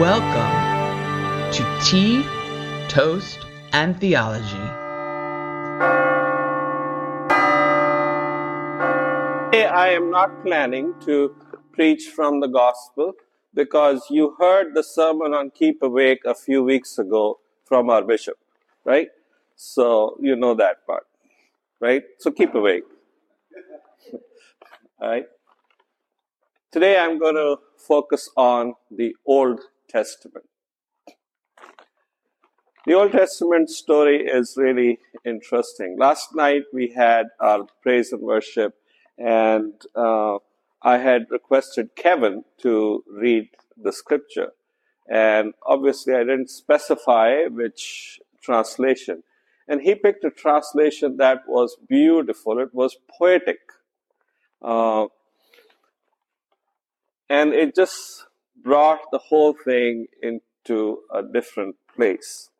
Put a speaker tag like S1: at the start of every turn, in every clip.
S1: Welcome to Tea, Toast, and Theology.
S2: Today, I am not planning to preach from the gospel because you heard the sermon on Keep Awake a few weeks ago from our bishop, right? So you know that part, right? So keep awake. All right. Today I'm going to focus on the Old Testament. The Old Testament story is really interesting. Last night we had our praise and worship, and uh, I had requested Kevin to read the scripture. And obviously, I didn't specify which translation. And he picked a translation that was beautiful, it was poetic. Uh, and it just brought the whole thing into a different place.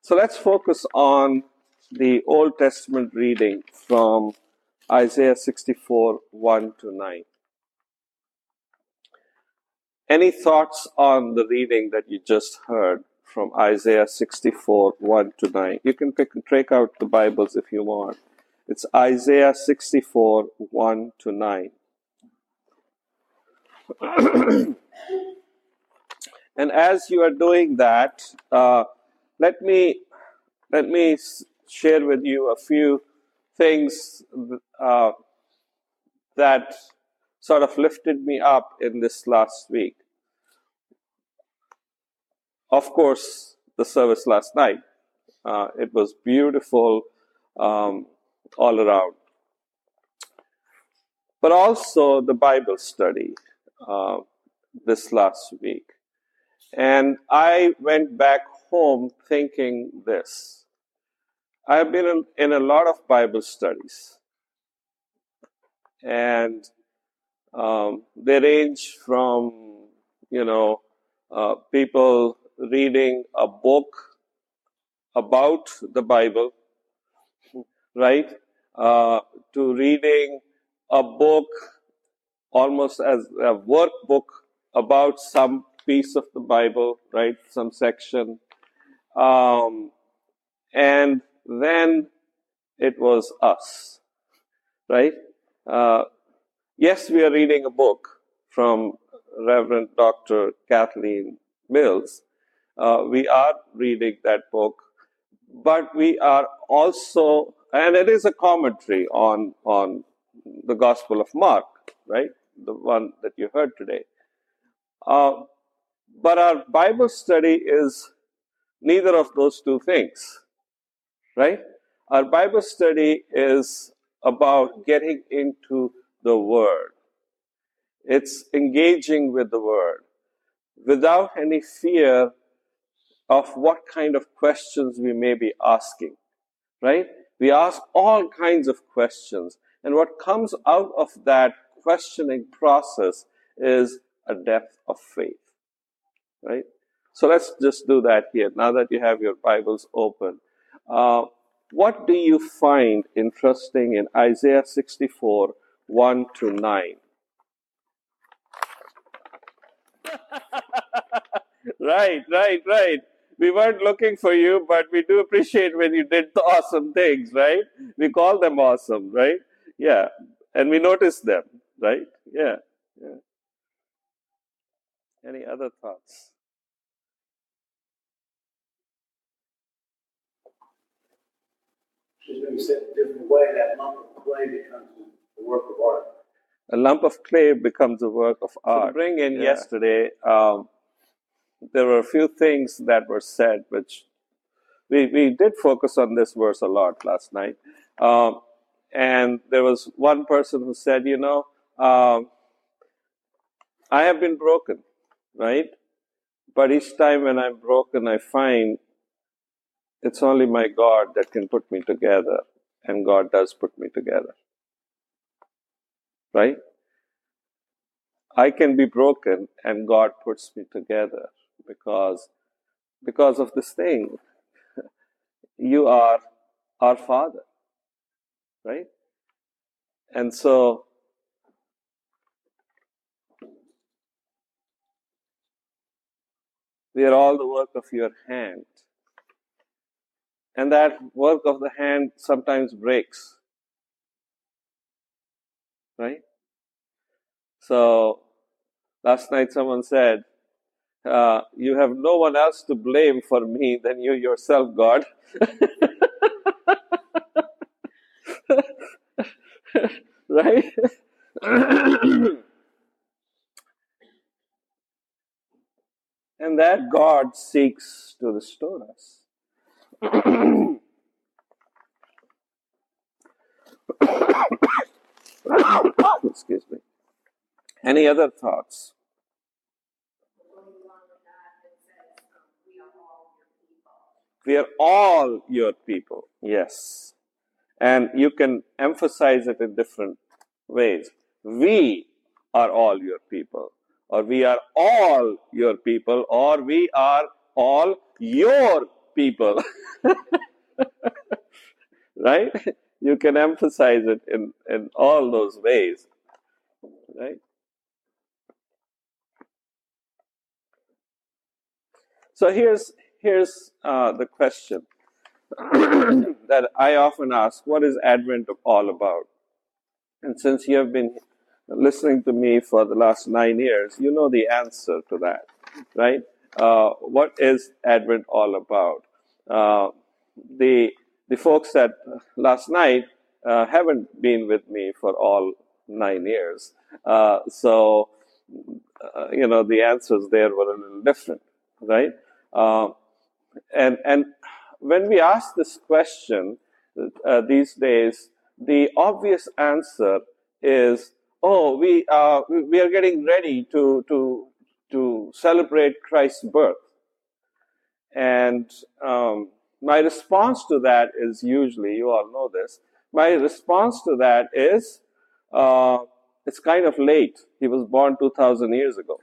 S2: So let's focus on the Old Testament reading from Isaiah 64 1 to 9. Any thoughts on the reading that you just heard from Isaiah 64 1 to 9? You can pick, take out the Bibles if you want. It's Isaiah 64 1 to 9. and as you are doing that, uh, let me let me share with you a few things uh, that sort of lifted me up in this last week. Of course, the service last night. Uh, it was beautiful um, all around. But also the Bible study uh, this last week. And I went back home thinking this. I have been in, in a lot of Bible studies. And um, they range from, you know, uh, people reading a book about the Bible, right, uh, to reading a book almost as a workbook about some piece of the Bible, right, some section. Um, and then it was us, right? Uh, yes, we are reading a book from Reverend Dr. Kathleen Mills. Uh, we are reading that book, but we are also, and it is a commentary on, on the Gospel of Mark, right? The one that you heard today. Uh, but our Bible study is neither of those two things, right? Our Bible study is about getting into the Word. It's engaging with the Word without any fear of what kind of questions we may be asking, right? We ask all kinds of questions. And what comes out of that questioning process is a depth of faith, right? So let's just do that here. Now that you have your Bibles open, uh, what do you find interesting in Isaiah 64, 1 to 9? right, right, right. We weren't looking for you, but we do appreciate when you did the awesome things, right? We call them awesome, right? Yeah. And we notice them, right? Yeah. Any other thoughts?
S3: Just maybe said a different way, that lump of clay becomes a work of art.
S2: A lump of clay becomes a work of art. So bring in
S3: Yeah.
S2: yesterday, um, there were a few things that were said, which we, we did focus on this verse a lot last night. Um, and there was one person who said, you know, um, I have been broken, right? But each time when I'm broken, I find it's only my God that can put me together, and God does put me together. Right? I can be broken and God puts me together because because of this thing. You are our Father. Right? And so We are all the work of your hand. And that work of the hand sometimes breaks. Right? So, last night someone said, uh, You have no one else to blame for me than you yourself, God. right? and that God seeks to restore us. Excuse me. Any other thoughts? We are all your people. Yes. And you can emphasize it in different ways. We are all your people, or we are all your people, or we are all your people. right? You can emphasize it in, in all those ways. Right? So here's here's uh, the question that I often ask: What is Advent all about? And since you have been listening to me for the last nine years, you know the answer to that, right? Uh, what is Advent all about? Uh, the the folks that last night uh, haven't been with me for all nine years, uh, so uh, you know the answers there were a little different, right? Uh, and and when we ask this question these days, the obvious answer is, oh, we, uh, we are getting ready to, to, to celebrate Christ's birth. And um, my response to that is usually, you all know this, my response to that is, uh, it's kind of late. He was born 2,000 years ago.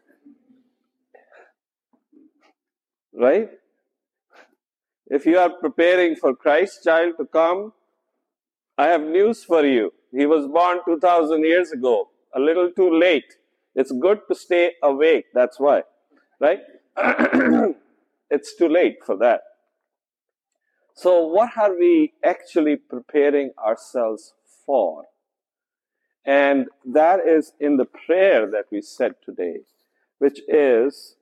S2: Right? If you are preparing for Christ's child to come, I have news for you. He was born 2000 years ago, a little too late. It's good to stay awake, that's why. Right? it's too late for that. So, what are we actually preparing ourselves for? And that is in the prayer that we said today, which is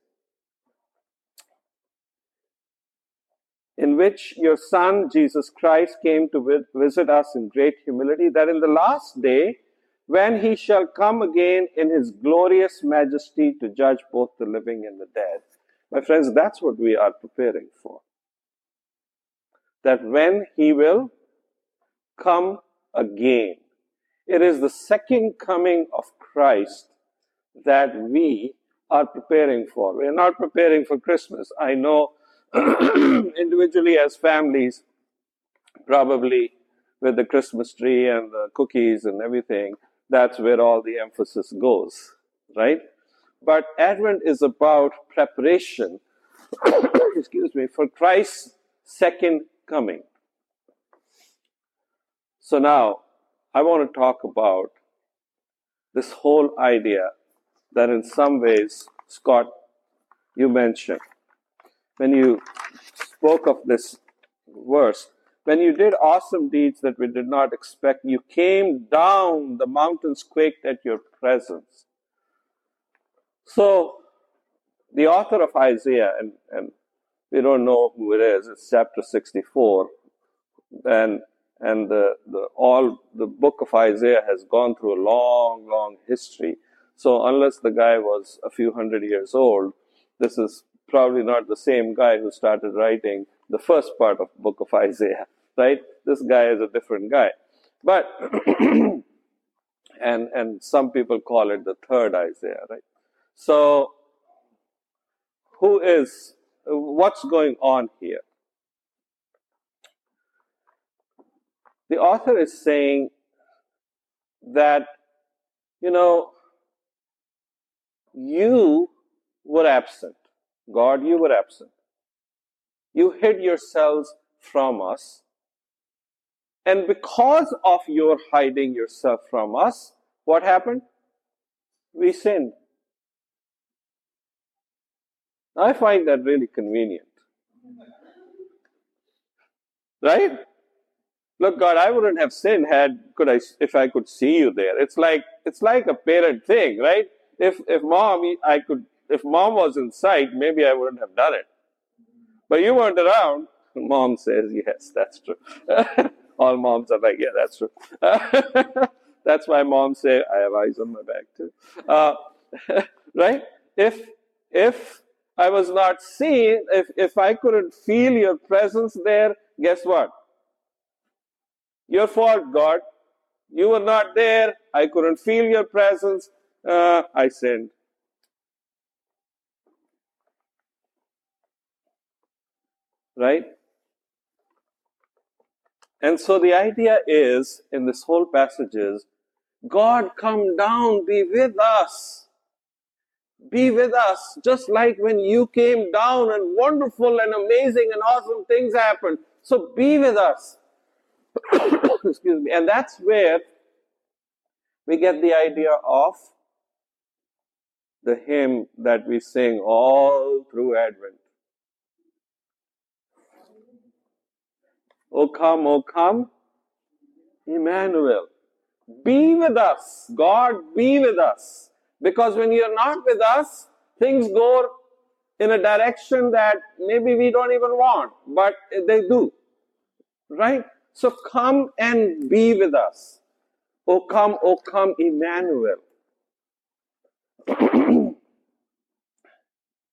S2: in which your Son, Jesus Christ, came to visit us in great humility, that in the last day, when he shall come again in his glorious majesty to judge both the living and the dead. My friends, that's what we are preparing for. That when he will come again, it is the second coming of Christ that we are preparing for. We are not preparing for Christmas. I know individually as families, probably with the Christmas tree and the cookies and everything, that's where all the emphasis goes, right? But Advent is about preparation, excuse me, for Christ's second coming. So now, I want to talk about this whole idea that in some ways, Scott, you mentioned when you spoke of this verse, when you did awesome deeds that we did not expect, you came down, the mountains quaked at your presence. So, the author of Isaiah, and, and we don't know who it is, it's chapter 64, and, and the, the, all, the book of Isaiah has gone through a long, long history. So, unless the guy was a few hundred years old, this is probably not the same guy who started writing the first part of book of Isaiah, right? This guy is a different guy. But, and, and some people call it the third Isaiah, right? So, who is, what's going on here? The author is saying that, you know, you were absent. God, you were absent. You hid yourselves from us. And because of your hiding yourself from us, what happened? We sinned. I find that really convenient. Right? Look, God, I wouldn't have sinned had could I if I could see you there. It's like it's like a parent thing, right? If if mom I could if mom was in sight, maybe I wouldn't have done it. But you weren't around. Mom says, yes, that's true. All moms are like, yeah, that's true. that's why moms say, I have eyes on my back too. Uh, right? If if I was not seen, if if I couldn't feel your presence there, guess what? Your fault, God. You were not there. I couldn't feel your presence. Uh, I sinned. Right? And so the idea is in this whole passage is God come down, be with us. Be with us, just like when you came down and wonderful and amazing and awesome things happened. So be with us. Excuse me. And that's where we get the idea of the hymn that we sing all through Advent. O come, O come, Emmanuel. Be with us. God, be with us. Because when you're not with us, things go in a direction that maybe we don't even want, but they do. Right? So come and be with us. O come, O come, Emmanuel.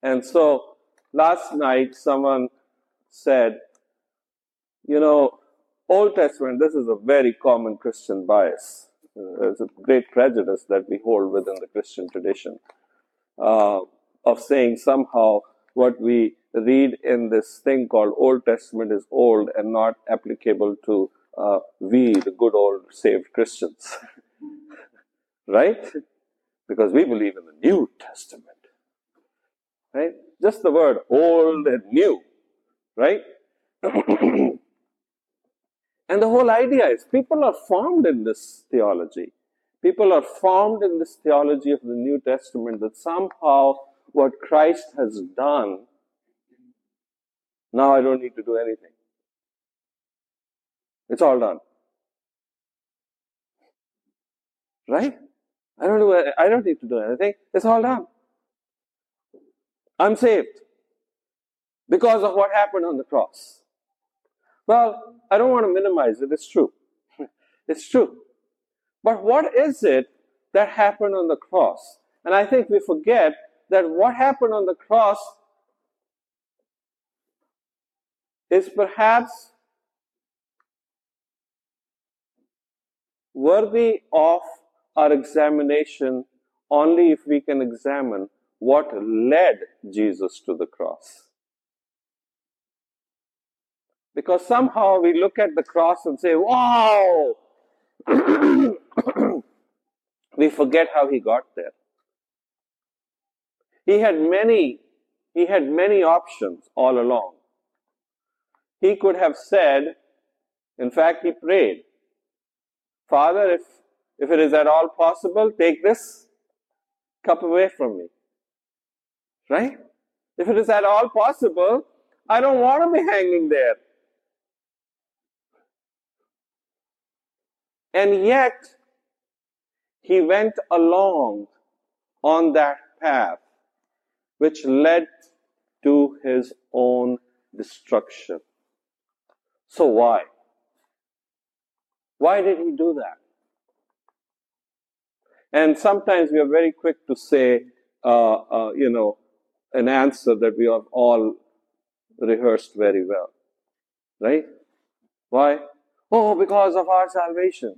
S2: and so last night someone said, you know, Old Testament, this is a very common Christian bias. It's a great prejudice that we hold within the Christian tradition uh, of saying somehow what we read in this thing called Old Testament is old and not applicable to uh, we, the good old saved Christians. right? Because we believe in the New Testament. Right? Just the word old and new. Right? and the whole idea is people are formed in this theology. People are formed in this theology of the New Testament that somehow what Christ has done now I don't need to do anything. It's all done. Right? I don't do, I don't need to do anything. It's all done. I'm saved. Because of what happened on the cross. Well, I don't want to minimize it. It's true. it's true. But what is it that happened on the cross? And I think we forget that what happened on the cross is perhaps worthy of our examination only if we can examine what led Jesus to the cross. Because somehow we look at the cross and say, wow! we forget how he got there. He had many, he had many options all along. He could have said, in fact, he prayed, Father, if, if it is at all possible, take this cup away from me. Right? If it is at all possible, I don't want to be hanging there. And yet, he went along on that path which led to his own destruction. So why? Why did he do that? And sometimes we are very quick to say, uh, uh, you know, an answer that we have all rehearsed very well. Right? Why? Oh, because of our salvation.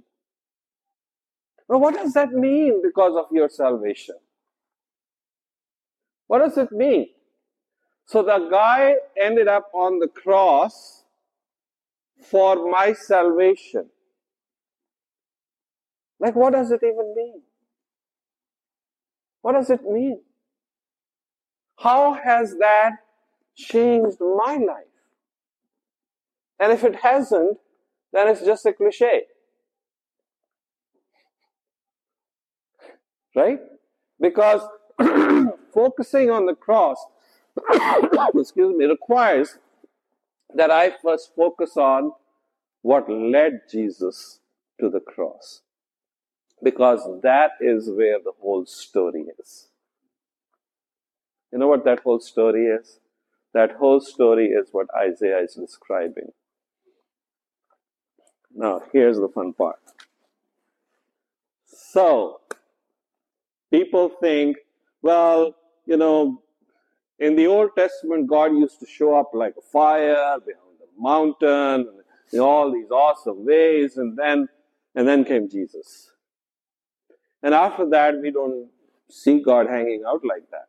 S2: Well, what does that mean because of your salvation? What does it mean? So the guy ended up on the cross for my salvation. Like, what does it even mean? What does it mean? How has that changed my life? And if it hasn't, then it's just a cliche. Right? Because focusing on the cross excuse me, requires that I first focus on what led Jesus to the cross. Because that is where the whole story is. You know what that whole story is? That whole story is what Isaiah is describing. Now, here's the fun part. So, people think, well, you know, in the Old Testament, God used to show up like a fire behind the mountain, in all these awesome ways, and then, and then came Jesus. And after that, we don't see God hanging out like that.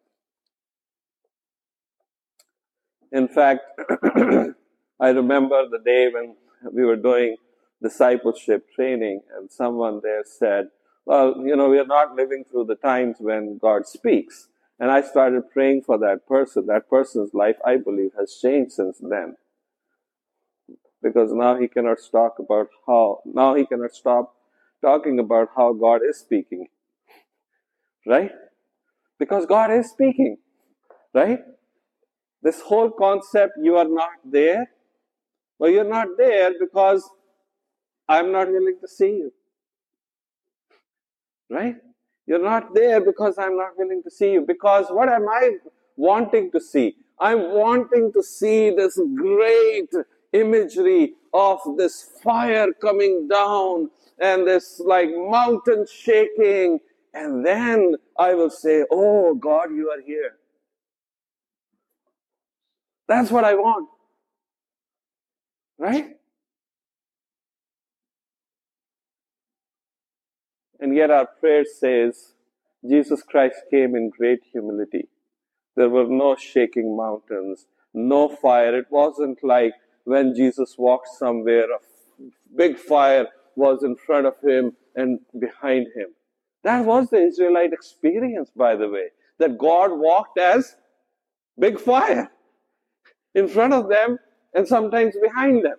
S2: In fact, I remember the day when we were doing discipleship training, and someone there said, Well, you know, we are not living through the times when God speaks. And I started praying for that person. That person's life, I believe, has changed since then. Because now he cannot talk about how, now he cannot stop talking about how God is speaking. Right? Because God is speaking. Right? This whole concept, you are not there. Well, you're not there because I'm not willing to see you. Right? You're not there because I'm not willing to see you. Because what am I wanting to see? I'm wanting to see this great imagery of this fire coming down and this like mountain shaking. And then I will say, Oh God, you are here. That's what I want. Right? And yet our prayer says, Jesus Christ came in great humility. There were no shaking mountains, no fire. It wasn't like when Jesus walked somewhere, a big fire was in front of him and behind him. That was the Israelite experience, by the way, that God walked as big fire in front of them and sometimes behind them.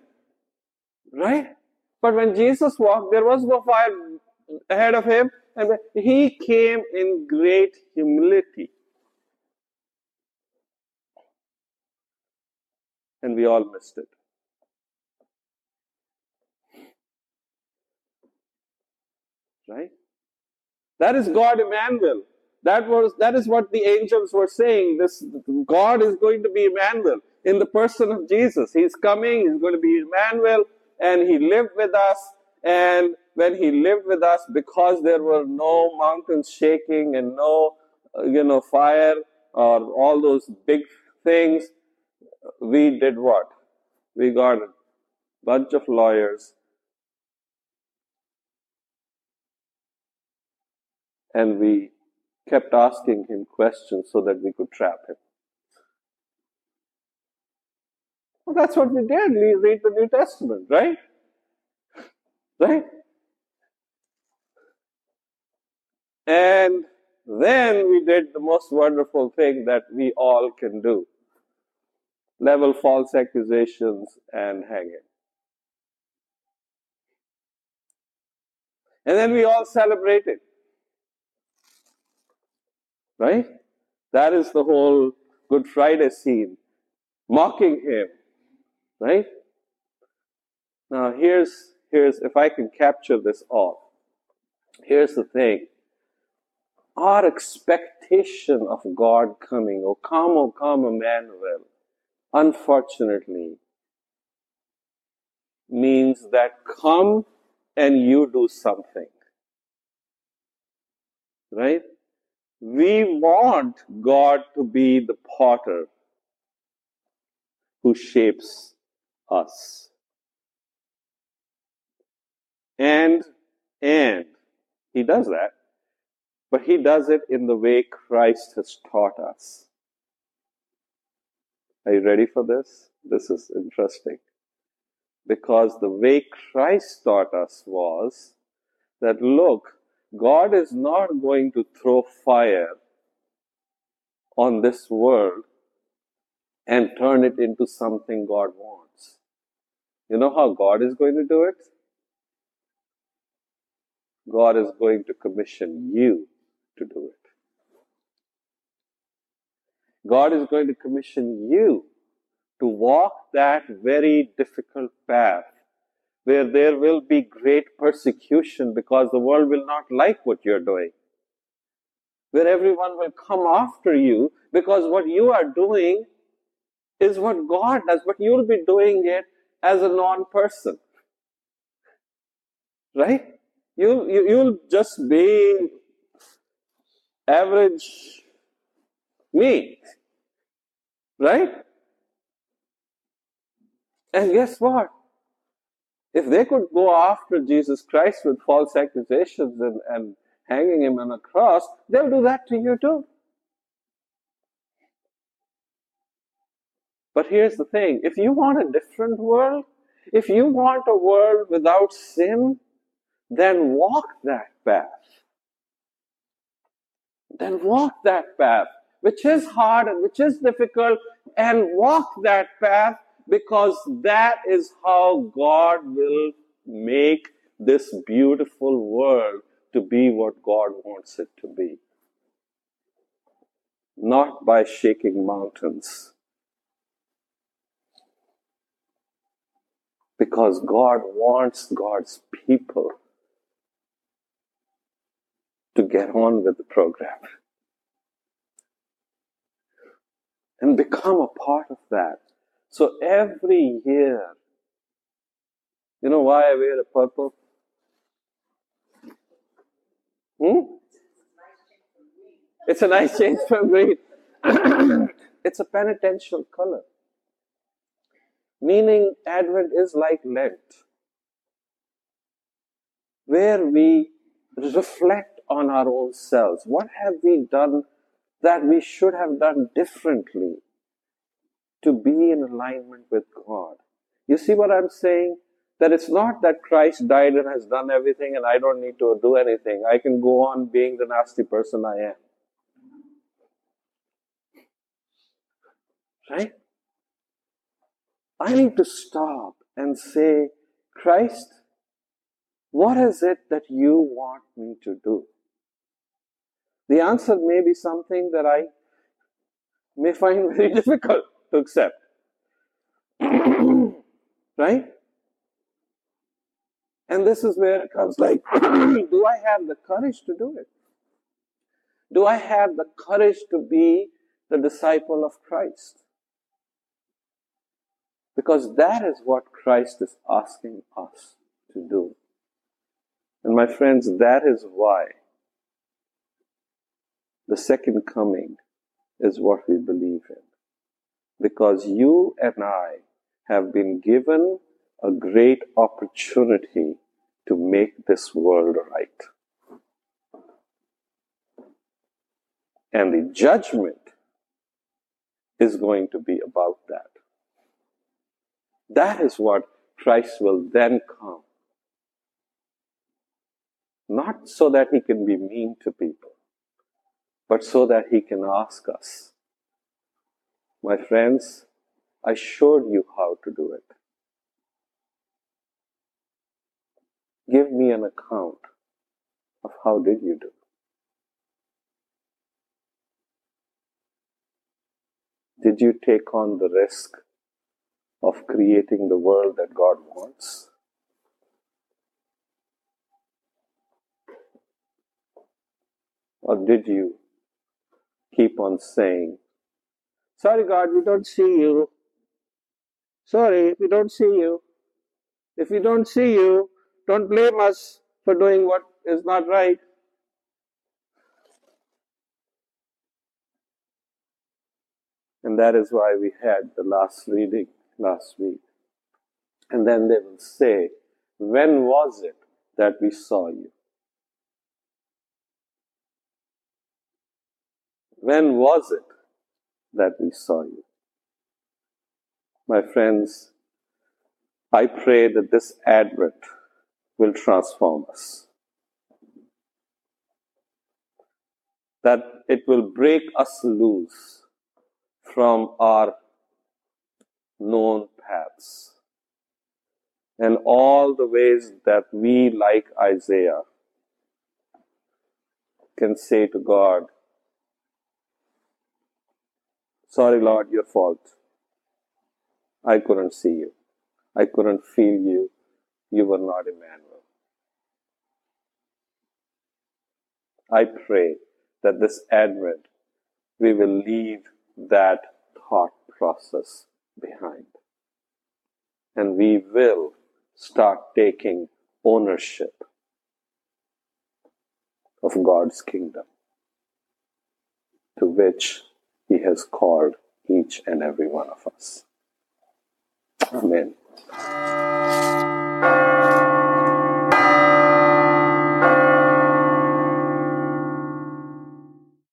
S2: Right? But when Jesus walked, there was no fire ahead of him, and he came in great humility. And we all missed it. Right? That is God Emmanuel. That was that is what the angels were saying. This God is going to be Emmanuel in the person of Jesus. He's coming, he's going to be Emmanuel, and he lived with us, and when he lived with us because there were no mountains shaking and no uh, you know fire or all those big things we did what? We got a bunch of lawyers. And we kept asking him questions so that we could trap him. Well that's what we did. We read the new testament right? Right And then we did the most wonderful thing that we all can do level false accusations and hang it. And then we all celebrated. Right? That is the whole Good Friday scene. Mocking him. Right? Now here's here's if I can capture this all. Here's the thing our expectation of God coming, O come, O come, Emmanuel, unfortunately, means that come and you do something. Right? We want God to be the potter who shapes us. And, and, He does that. But he does it in the way Christ has taught us. Are you ready for this? This is interesting. Because the way Christ taught us was that look, God is not going to throw fire on this world and turn it into something God wants. You know how God is going to do it? God is going to commission you to do it. God is going to commission you to walk that very difficult path where there will be great persecution because the world will not like what you're doing. Where everyone will come after you because what you are doing is what God does, but you'll be doing it as a non-person. Right? You'll, you, you'll just be average me. Right? And guess what? If they could go after Jesus Christ with false accusations and, and hanging him on a cross, they'll do that to you too. But here's the thing if you want a different world, if you want a world without sin, then walk that path. Then walk that path, which is hard and which is difficult, and walk that path because that is how God will make this beautiful world to be what God wants it to be. Not by shaking mountains. Because God wants God's people to get on with the program and become a part of that. So every year, you know why I wear a purple? Hmm? It's a nice change from green. it's a penitential color. Meaning, Advent is like Lent, where we reflect on our own selves. What have we done that we should have done differently to be in alignment with God? You see what I'm saying? That it's not that Christ died and has done everything and I don't need to do anything. I can go on being the nasty person I am. Right? I need to stop and say, Christ, what is it that you want me to do? The answer may be something that I may find very difficult to accept. right? And this is where it comes like, do I have the courage to do it? Do I have the courage to be the disciple of Christ? Because that is what Christ is asking us to do. And my friends, that is why the second coming is what we believe in. Because you and I have been given a great opportunity to make this world right. And the judgment is going to be about that. That is what Christ will then come. Not so that he can be mean to people, but so that he can ask us, My friends, I showed you how to do it. Give me an account of how did you do. Did you take on the risk of creating the world that God wants? Or did you keep on saying, Sorry, God, we don't see you. Sorry, we don't see you. If we don't see you, don't blame us for doing what is not right. And that is why we had the last reading last week. And then they will say, When was it that we saw you? When was it that we saw you? My friends, I pray that this Advent will transform us. That it will break us loose from our known paths and all the ways that we, like Isaiah, can say to God, Sorry, Lord, your fault. I couldn't see you. I couldn't feel you. You were not Emmanuel. I pray that this Advent we will leave that thought process behind. And we will start taking ownership of God's kingdom to which He has called each and every one of us. Amen.